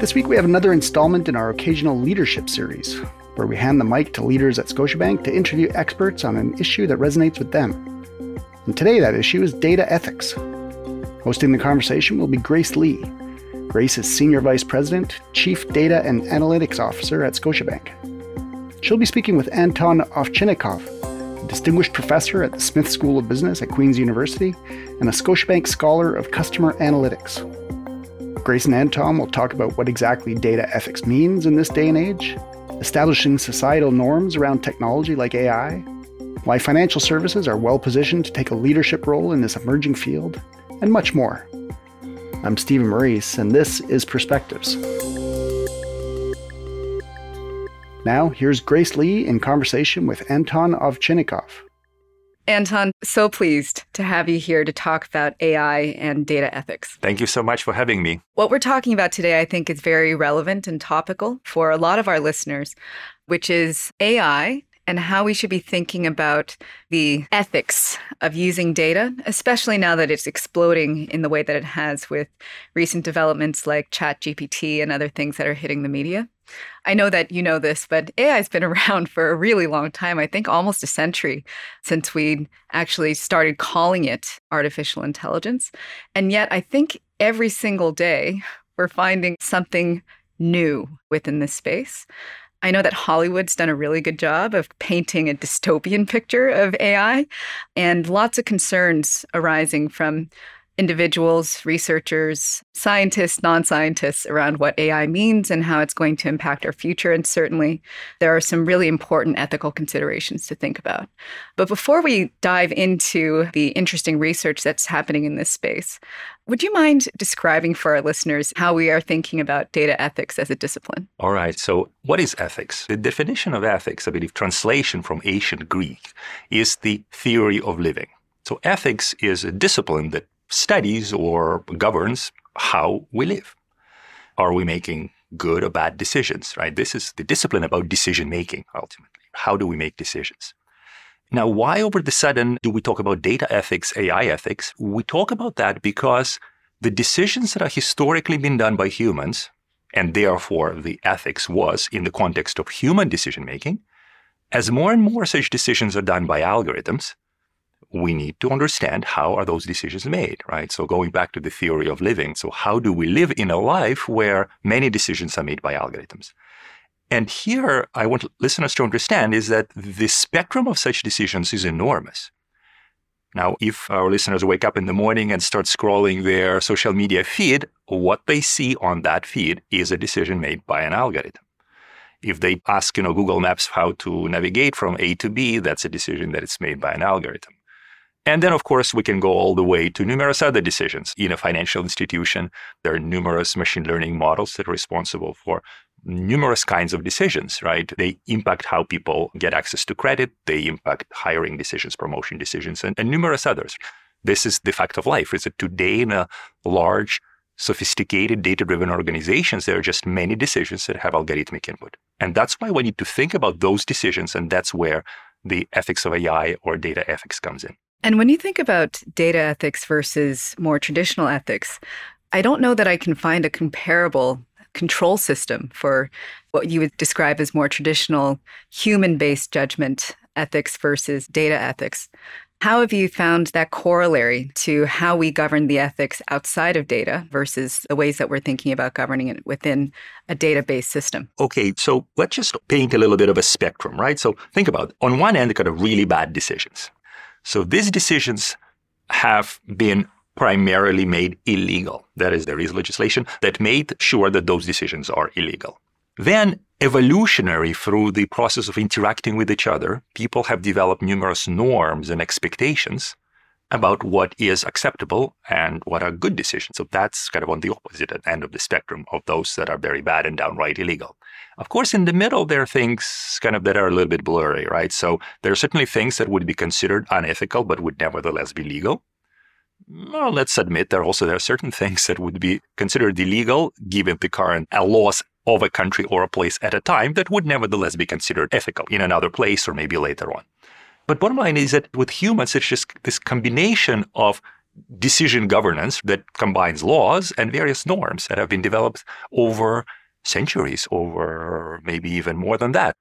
This week, we have another installment in our occasional leadership series, where we hand the mic to leaders at Scotiabank to interview experts on an issue that resonates with them. And today, that issue is data ethics. Hosting the conversation will be Grace Lee. Grace is Senior Vice President, Chief Data and Analytics Officer at Scotiabank. She'll be speaking with Anton Ovchinnikov, a distinguished professor at the Smith School of Business at Queen's University and a Scotiabank Scholar of Customer Analytics. Grace and Anton will talk about what exactly data ethics means in this day and age, establishing societal norms around technology like AI, why financial services are well positioned to take a leadership role in this emerging field, and much more. I'm Stephen Meurice, and this is Perspectives. Now, here's Grace Lee in conversation with Anton Ovchinnikov. Anton, so pleased to have you here to talk about AI and data ethics. Thank you so much for having me. What we're talking about today, I think, is very relevant and topical for a lot of our listeners, which is AI and how we should be thinking about the ethics of using data, especially now that it's exploding in the way that it has with recent developments like ChatGPT and other things that are hitting the media. I know that you know this, but AI has been around for a really long time. I think almost a century since we actually started calling it artificial intelligence. And yet, I think every single day we're finding something new within this space. I know that Hollywood's done a really good job of painting a dystopian picture of AI and lots of concerns arising from individuals, researchers, scientists, non scientists around what AI means and how it's going to impact our future. And certainly, there are some really important ethical considerations to think about. But before we dive into the interesting research that's happening in this space, would you mind describing for our listeners how we are thinking about data ethics as a discipline? All right. So, what is ethics? The definition of ethics, I believe, translation from ancient Greek, is the theory of living. So, ethics is a discipline that studies or governs how we live. Are we making good or bad decisions, right? This is the discipline about decision making, ultimately. How do we make decisions? Now, why over the sudden do we talk about data ethics, AI ethics? We talk about that because the decisions that are historically been done by humans, and therefore the ethics was in the context of human decision making, as more and more such decisions are done by algorithms, we need to understand how are those decisions made, right? So going back to the theory of living, so how do we live in a life where many decisions are made by algorithms? And here I want listeners to understand is that the spectrum of such decisions is enormous. Now, if our listeners wake up in the morning and start scrolling their social media feed, what they see on that feed is a decision made by an algorithm. If they ask, you know, Google Maps how to navigate from A to B, that's a decision that is made by an algorithm. And then, of course, we can go all the way to numerous other decisions. In a financial institution, there are numerous machine learning models that are responsible for numerous kinds of decisions, right? They impact how people get access to credit, they impact hiring decisions, promotion decisions, and, and numerous others. This is the fact of life, is that today in a large, sophisticated, data-driven organizations, there are just many decisions that have algorithmic input. And that's why we need to think about those decisions, and that's where the ethics of AI or data ethics comes in. And when you think about data ethics versus more traditional ethics, I don't know that I can find a comparable control system for what you would describe as more traditional human based judgment ethics versus data ethics. How have you found that corollary to how we govern the ethics outside of data versus the ways that we're thinking about governing it within a database system? Okay, so let's just paint a little bit of a spectrum, right? So think about it. on one end, kind of really bad decisions. So these decisions have been primarily made illegal. That is, there is legislation that made sure that those decisions are illegal. Then, evolutionary through the process of interacting with each other, people have developed numerous norms and expectations about what is acceptable and what are good decisions. So that's kind of on the opposite end of the spectrum of those that are very bad and downright illegal. Of course, in the middle, there are things kind of that are a little bit blurry, right? So there are certainly things that would be considered unethical, but would nevertheless be legal. Well, let's admit there also there are certain things that would be considered illegal given the current uh, laws of a country or a place at a time that would nevertheless be considered ethical in another place or maybe later on. But bottom line is that with humans, it's just this combination of decision governance that combines laws and various norms that have been developed over centuries, over maybe even more than that.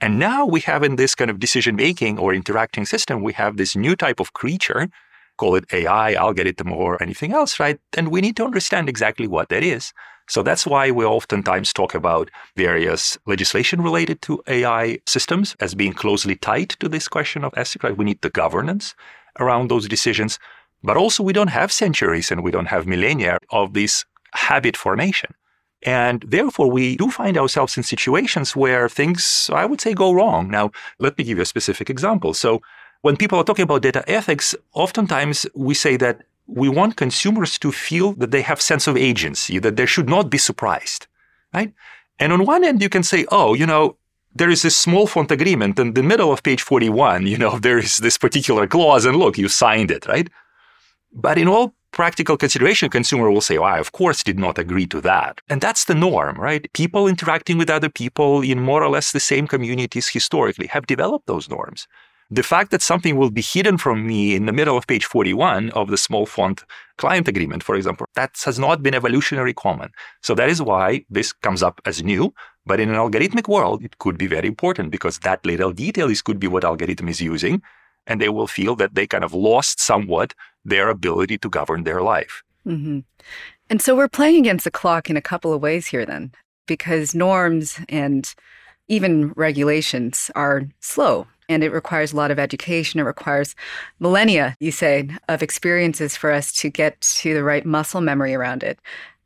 And now we have in this kind of decision making or interacting system, we have this new type of creature, call it AI, I'll get algorithm, or anything else, right? And we need to understand exactly what that is. So that's why we oftentimes talk about various legislation related to AI systems as being closely tied to this question of ethics. Right? We need the governance around those decisions. But also, we don't have centuries and we don't have millennia of this habit formation. And therefore, we do find ourselves in situations where things, I would say, go wrong. Now, let me give you a specific example. So, when people are talking about data ethics, oftentimes we say that we want consumers to feel that they have sense of agency, that they should not be surprised, right? And on one end, you can say, oh, you know, there is this small font agreement in the middle of page 41, you know, there is this particular clause, and look, you signed it, right? But in all practical consideration, consumer will say, well, I of course did not agree to that. And that's the norm, right? People interacting with other people in more or less the same communities historically have developed those norms. The fact that something will be hidden from me in the middle of page 41 of the small font client agreement, for example, that has not been evolutionary common. So that is why this comes up as new. But in an algorithmic world, it could be very important because that little detail is could be what algorithm is using. And they will feel that they kind of lost somewhat their ability to govern their life. Mm-hmm. And so we're playing against the clock in a couple of ways here, then, because norms and even regulations are slow and it requires a lot of education. It requires millennia, you say, of experiences for us to get to the right muscle memory around it.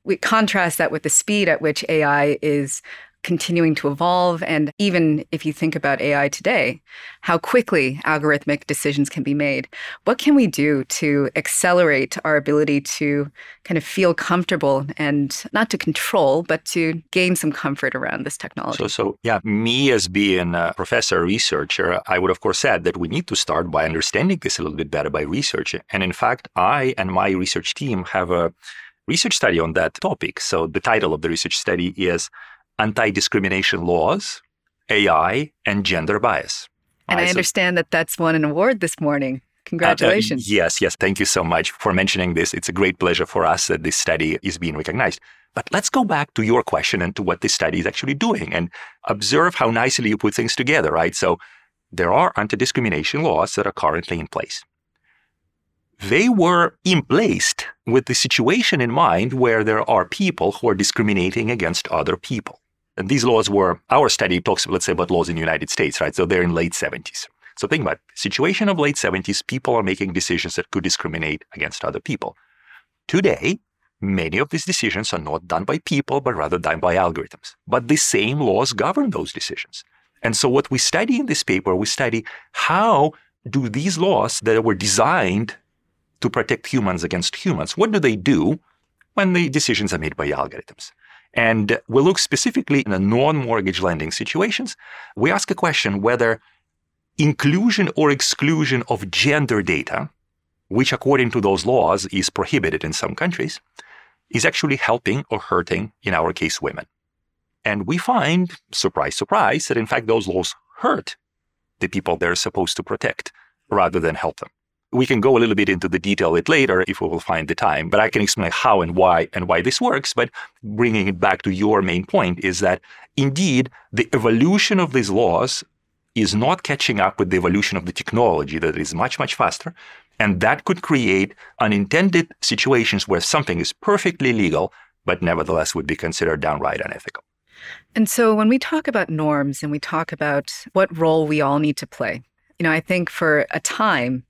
We contrast that with the speed at which AI is continuing to evolve. And even if you think about AI today, how quickly algorithmic decisions can be made. What can we do to accelerate our ability to kind of feel comfortable and not to control, but to gain some comfort around this technology? So, so yeah, me as being a professor, researcher, I would of course said that we need to start by understanding this a little bit better by researching. And in fact, I and my research team have a research study on that topic. So the title of the research study is anti discrimination laws, AI, and gender bias. And I understand that that's won an award this morning. Congratulations. Uh, uh, yes, yes. Thank you so much for mentioning this. It's a great pleasure for us that this study is being recognized. But let's go back to your question and to what this study is actually doing and observe how nicely you put things together, right? So there are anti discrimination laws that are currently in place. They were in place with the situation in mind where there are people who are discriminating against other people. And these laws were, our study talks, let's say, about laws in the United States, right? So they're in late 70s. So think about it. situation of late 70s, people are making decisions that could discriminate against other people. Today, many of these decisions are not done by people, but rather done by algorithms. But the same laws govern those decisions. And so what we study in this paper, we study how do these laws that were designed to protect humans against humans, what do they do when the decisions are made by algorithms? And we look specifically in the non-mortgage lending situations. We ask a question whether inclusion or exclusion of gender data, which according to those laws is prohibited in some countries, is actually helping or hurting, in our case, women. And we find, surprise, surprise, that in fact those laws hurt the people they're supposed to protect rather than help them. We can go a little bit into the detail it later if we will find the time, but I can explain how and why and why this works. But bringing it back to your main point is that indeed the evolution of these laws is not catching up with the evolution of the technology that is much, much faster. And that could create unintended situations where something is perfectly legal, but nevertheless would be considered downright unethical. And so when we talk about norms and we talk about what role we all need to play, you know, I think for a time,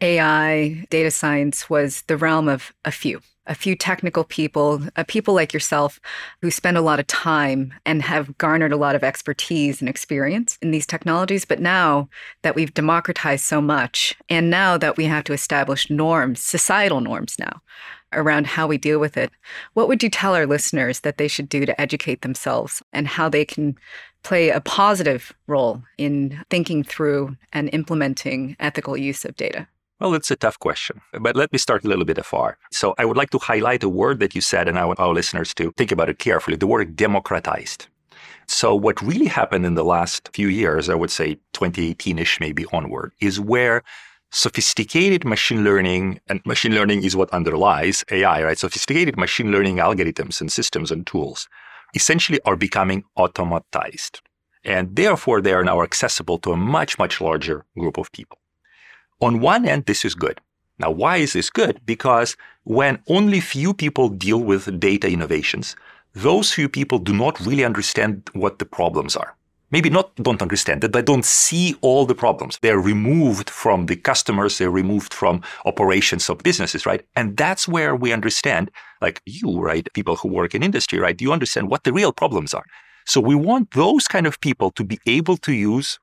AI, data science was the realm of a few, a few technical people, uh, people like yourself who spend a lot of time and have garnered a lot of expertise and experience in these technologies. But now that we've democratized so much, and now that we have to establish norms, societal norms now, around how we deal with it, what would you tell our listeners that they should do to educate themselves and how they can play a positive role in thinking through and implementing ethical use of data? Well, it's a tough question, but let me start a little bit afar. So I would like to highlight a word that you said, and I want our listeners to think about it carefully the word democratized. So, what really happened in the last few years, I would say 2018 ish, maybe onward, is where sophisticated machine learning, and machine learning is what underlies AI, right? Sophisticated machine learning algorithms and systems and tools essentially are becoming automatized. And therefore, they are now accessible to a much, much larger group of people. On one end, this is good. Now, why is this good? Because when only few people deal with data innovations, those few people do not really understand what the problems are maybe not don't understand it, but don't see all the problems. They're removed from the customers, they're removed from operations of businesses, right? And that's where we understand, like you, right? People who work in industry, right? You understand what the real problems are. So we want those kind of people to be able to use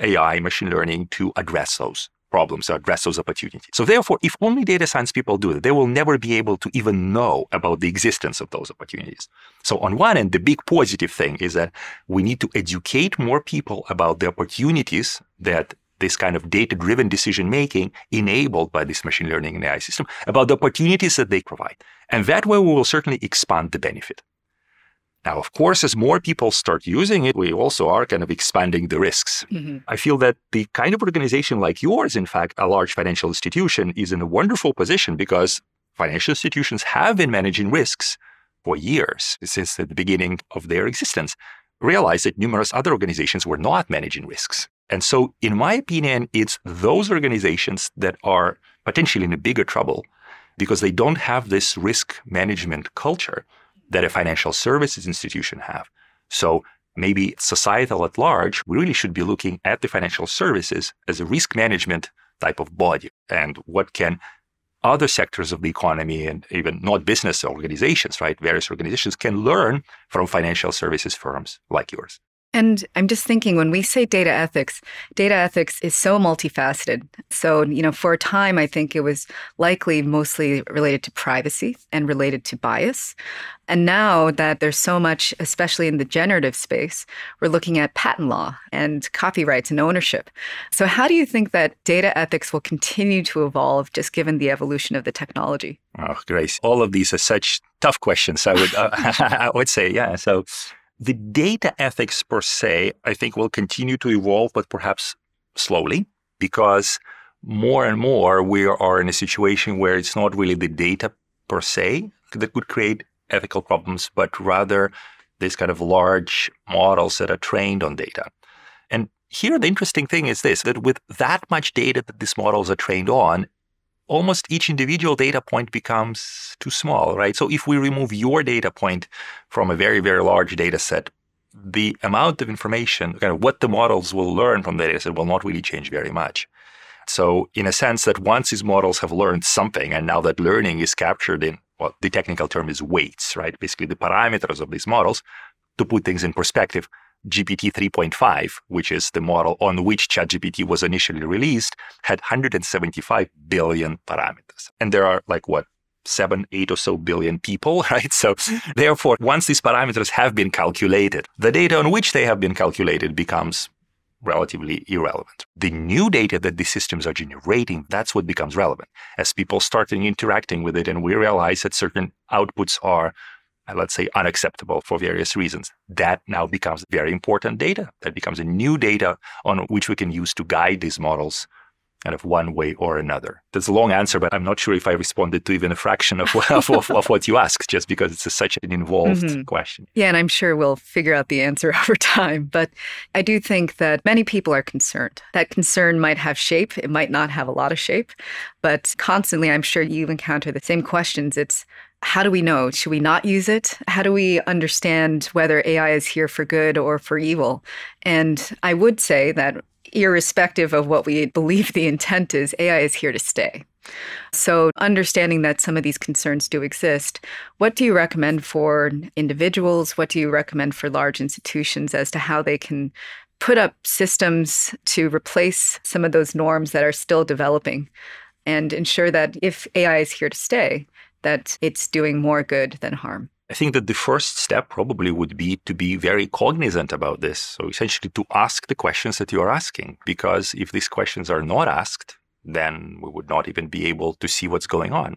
AI, machine learning to address those problems or address those opportunities. So therefore, if only data science people do it, they will never be able to even know about the existence of those opportunities. So on one end, the big positive thing is that we need to educate more people about the opportunities that this kind of data-driven decision making enabled by this machine learning and AI system about the opportunities that they provide. And that way we will certainly expand the benefit. Now, of course, as more people start using it, we also are kind of expanding the risks. Mm-hmm. I feel that the kind of organization like yours, in fact, a large financial institution, is in a wonderful position because financial institutions have been managing risks for years since the beginning of their existence. Realize that numerous other organizations were not managing risks. And so, in my opinion, it's those organizations that are potentially in a bigger trouble because they don't have this risk management culture that a financial services institution have. So maybe societal at large, we really should be looking at the financial services as a risk management type of body and what can other sectors of the economy and even not business organizations, right? Various organizations can learn from financial services firms like yours. And I'm just thinking when we say data ethics, data ethics is so multifaceted. So, you know, for a time, I think it was likely mostly related to privacy and related to bias. And now that there's so much, especially in the generative space, we're looking at patent law and copyrights and ownership. So, how do you think that data ethics will continue to evolve just given the evolution of the technology? Oh, Grace, all of these are such tough questions. I would, uh, I would say, yeah. So, the data ethics per se, I think, will continue to evolve, but perhaps slowly, because more and more we are in a situation where it's not really the data per se that would create ethical problems, but rather these kind of large models that are trained on data. And here, the interesting thing is this that with that much data that these models are trained on, almost each individual data point becomes too small, right? So if we remove your data point from a very, very large data set, the amount of information, kind of what the models will learn from the data set will not really change very much. So in a sense that once these models have learned something and now that learning is captured in what the technical term is weights, right? Basically the parameters of these models, to put things in perspective, GPT 3.5, which is the model on which ChatGPT was initially released, had 175 billion parameters. And there are like what? Seven, eight or so billion people, right? So, therefore, once these parameters have been calculated, the data on which they have been calculated becomes relatively irrelevant. The new data that these systems are generating, that's what becomes relevant. As people start interacting with it and we realize that certain outputs are let's say, unacceptable for various reasons. That now becomes very important data. That becomes a new data on which we can use to guide these models kind of one way or another. That's a long answer, but I'm not sure if I responded to even a fraction of, of, of, of what you asked, just because it's a, such an involved mm-hmm. question. Yeah, and I'm sure we'll figure out the answer over time. But I do think that many people are concerned. That concern might have shape, it might not have a lot of shape, but constantly, I'm sure you encounter the same questions. It's how do we know? Should we not use it? How do we understand whether AI is here for good or for evil? And I would say that irrespective of what we believe the intent is, AI is here to stay. So, understanding that some of these concerns do exist, what do you recommend for individuals? What do you recommend for large institutions as to how they can put up systems to replace some of those norms that are still developing and ensure that if AI is here to stay, that it's doing more good than harm? I think that the first step probably would be to be very cognizant about this. So essentially to ask the questions that you are asking, because if these questions are not asked, then we would not even be able to see what's going on.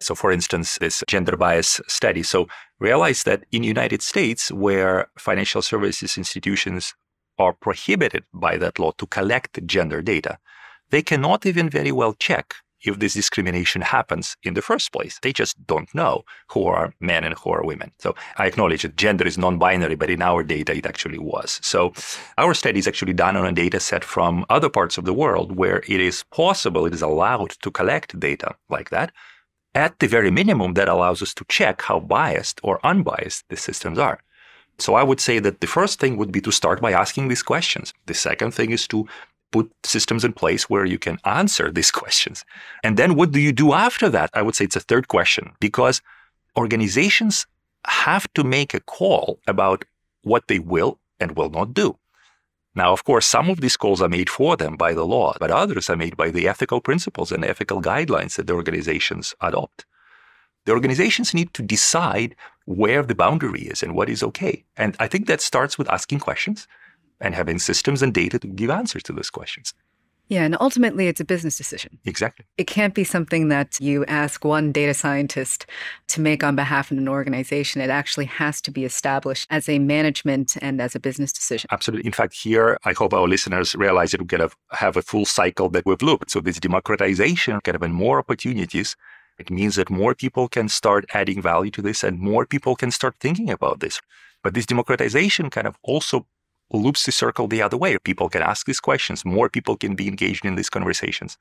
So for instance, this gender bias study. So realize that in United States, where financial services institutions are prohibited by that law to collect gender data, they cannot even very well check if this discrimination happens in the first place. They just don't know who are men and who are women. So I acknowledge that gender is non-binary, but in our data it actually was. So our study is actually done on a data set from other parts of the world where it is possible, it is allowed to collect data like that. At the very minimum, that allows us to check how biased or unbiased the systems are. So I would say that the first thing would be to start by asking these questions. The second thing is to put systems in place where you can answer these questions. And then what do you do after that? I would say it's a third question because organizations have to make a call about what they will and will not do. Now, of course, some of these calls are made for them by the law, but others are made by the ethical principles and ethical guidelines that the organizations adopt. The organizations need to decide where the boundary is and what is okay. And I think that starts with asking questions and having systems and data to give answers to those questions. Yeah, and ultimately it's a business decision. Exactly. It can't be something that you ask one data scientist to make on behalf of an organization. It actually has to be established as a management and as a business decision. Absolutely. In fact, here, I hope our listeners realize that we kind of have a full cycle that we've looked. So this democratization, kind of, and more opportunities it means that more people can start adding value to this and more people can start thinking about this. But this democratization kind of also loops the circle the other way. People can ask these questions, more people can be engaged in these conversations,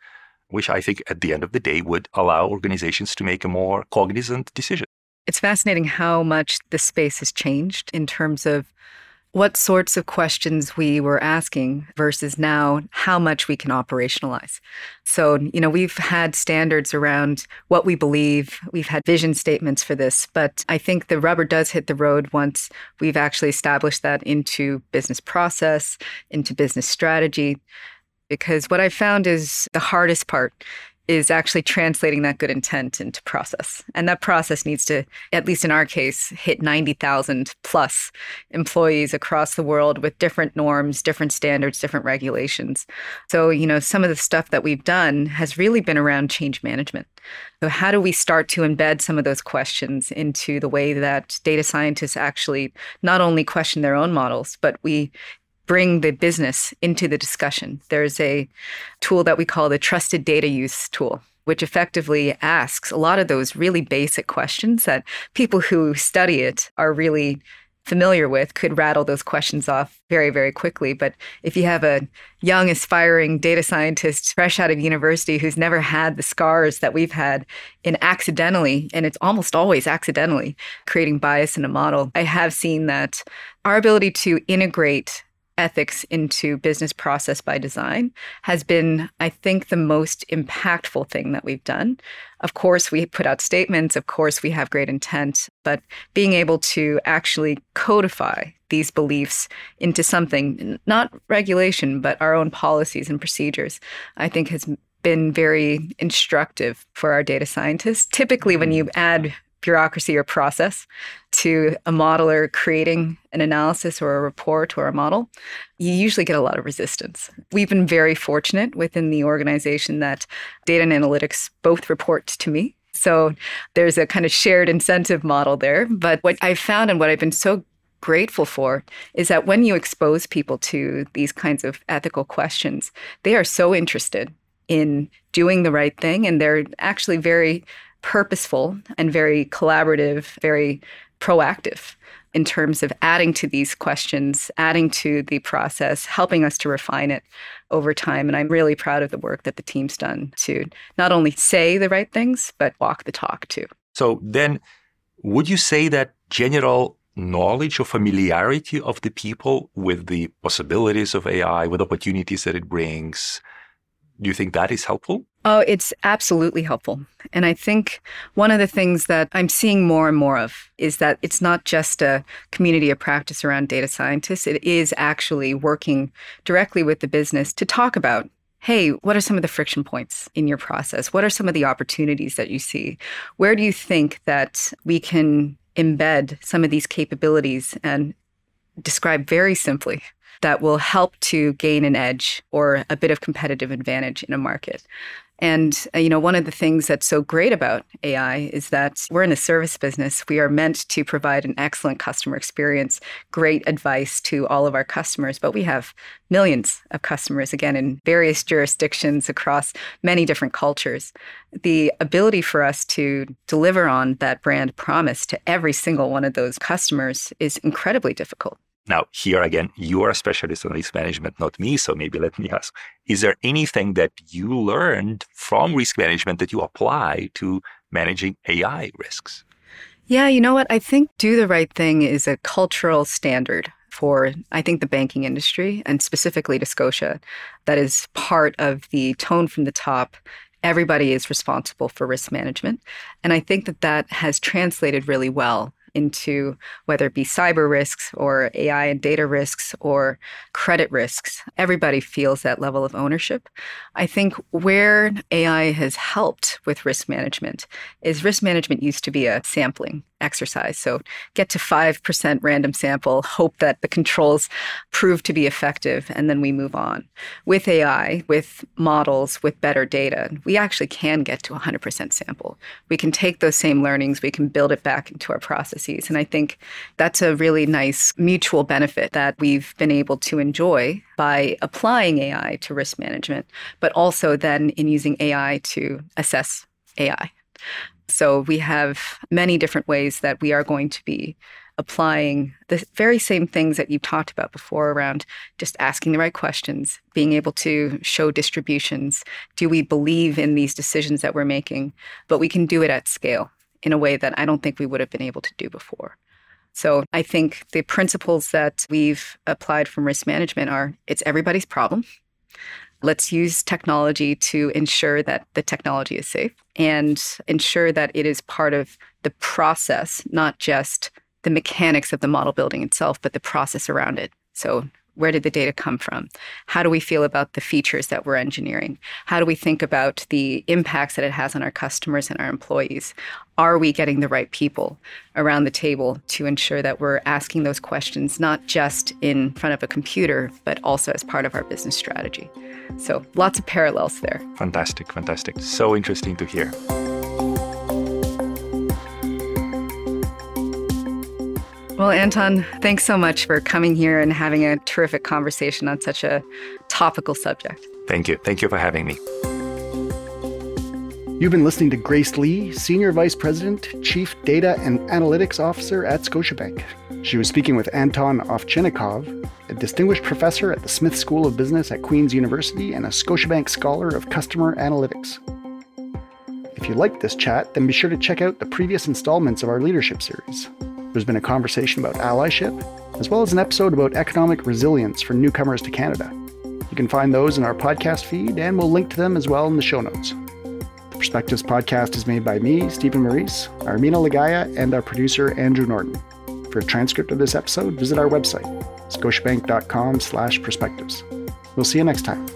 which I think at the end of the day would allow organizations to make a more cognizant decision. It's fascinating how much the space has changed in terms of what sorts of questions we were asking versus now how much we can operationalize. So, you know, we've had standards around what we believe, we've had vision statements for this, but I think the rubber does hit the road once we've actually established that into business process, into business strategy. Because what I found is the hardest part is actually translating that good intent into process. And that process needs to, at least in our case, hit 90,000 plus employees across the world with different norms, different standards, different regulations. So, you know, some of the stuff that we've done has really been around change management. So, how do we start to embed some of those questions into the way that data scientists actually not only question their own models, but we bring the business into the discussion. There's a tool that we call the trusted data use tool, which effectively asks a lot of those really basic questions that people who study it are really familiar with could rattle those questions off very, very quickly. But if you have a young, aspiring data scientist fresh out of university who's never had the scars that we've had in accidentally, and it's almost always accidentally, creating bias in a model, I have seen that our ability to integrate ethics into business process by design has been, I think, the most impactful thing that we've done. Of course, we put out statements, of course, we have great intent, but being able to actually codify these beliefs into something, not regulation, but our own policies and procedures, I think has been very instructive for our data scientists. Typically, when hmm. you add bureaucracy or process to a modeler creating an analysis or a report or a model, you usually get a lot of resistance. We've been very fortunate within the organization that data and analytics both report to me. So there's a kind of shared incentive model there. But what I've found and what I've been so grateful for is that when you expose people to these kinds of ethical questions, they are so interested in doing the right thing and they're actually very purposeful and very collaborative, very proactive in terms of adding to these questions, adding to the process, helping us to refine it over time. And I'm really proud of the work that the team's done to not only say the right things, but walk the talk too. So then, would you say that general knowledge or familiarity of the people with the possibilities of AI, with opportunities that it brings, do you think that is helpful? Oh, it's absolutely helpful. And I think one of the things that I'm seeing more and more of is that it's not just a community of practice around data scientists, it is actually working directly with the business to talk about hey, what are some of the friction points in your process? What are some of the opportunities that you see? Where do you think that we can embed some of these capabilities and describe very simply that will help to gain an edge or a bit of competitive advantage in a market. And, uh, you know, one of the things that's so great about AI is that we're in a service business. We are meant to provide an excellent customer experience, great advice to all of our customers, but we have millions of customers, again, in various jurisdictions across many different cultures. The ability for us to deliver on that brand promise to every single one of those customers is incredibly difficult. Now, here again, you are a specialist in risk management, not me. So maybe let me ask Is there anything that you learned from risk management that you apply to managing AI risks? Yeah, you know what? I think do the right thing is a cultural standard for, I think, the banking industry and specifically to Scotia. That is part of the tone from the top everybody is responsible for risk management. And I think that that has translated really well into whether it be cyber risks or AI and data risks or credit risks. Everybody feels that level of ownership. I think where AI has helped with risk management is risk management used to be a sampling exercise. So get to 5% random sample, hope that the controls prove to be effective, and then we move on. With AI, with models, with better data, we actually can get to 100% sample. We can take those same learnings, we can build it back into our processes. And I think that's a really nice mutual benefit that we've been able to enjoy by applying AI to risk management, but also then in using AI to assess AI. So we have many different ways that we are going to be applying the very same things that you've talked about before around just asking the right questions, being able to show distributions. Do we believe in these decisions that we're making? But we can do it at scale in a way that I don't think we would have been able to do before. So I think the principles that we've applied from risk management are it's everybody's problem. Let's use technology to ensure that the technology is safe and ensure that it is part of the process, not just the mechanics of the model building itself, but the process around it. So where did the data come from? How do we feel about the features that we're engineering? How do we think about the impacts that it has on our customers and our employees? Are we getting the right people around the table to ensure that we're asking those questions, not just in front of a computer, but also as part of our business strategy? So lots of parallels there. Fantastic, fantastic. So interesting to hear. Well, Anton, thanks so much for coming here and having a terrific conversation on such a topical subject. Thank you. Thank you for having me. You've been listening to Grace Lee, Senior Vice President, Chief Data and Analytics Officer at Scotiabank. She was speaking with Anton Ovchinnikov, a distinguished professor at the Smith School of Business at Queen's University and a Scotiabank Scholar of Customer Analytics. If you liked this chat, then be sure to check out the previous installments of our leadership series. There's been a conversation about allyship, as well as an episode about economic resilience for newcomers to Canada. You can find those in our podcast feed, and we'll link to them as well in the show notes. The Perspectives podcast is made by me, Stephen Meurice, Armina Ligaya, and our producer, Andrew Norton. For a transcript of this episode, visit our website, scotiabank.com slash perspectives. We'll see you next time.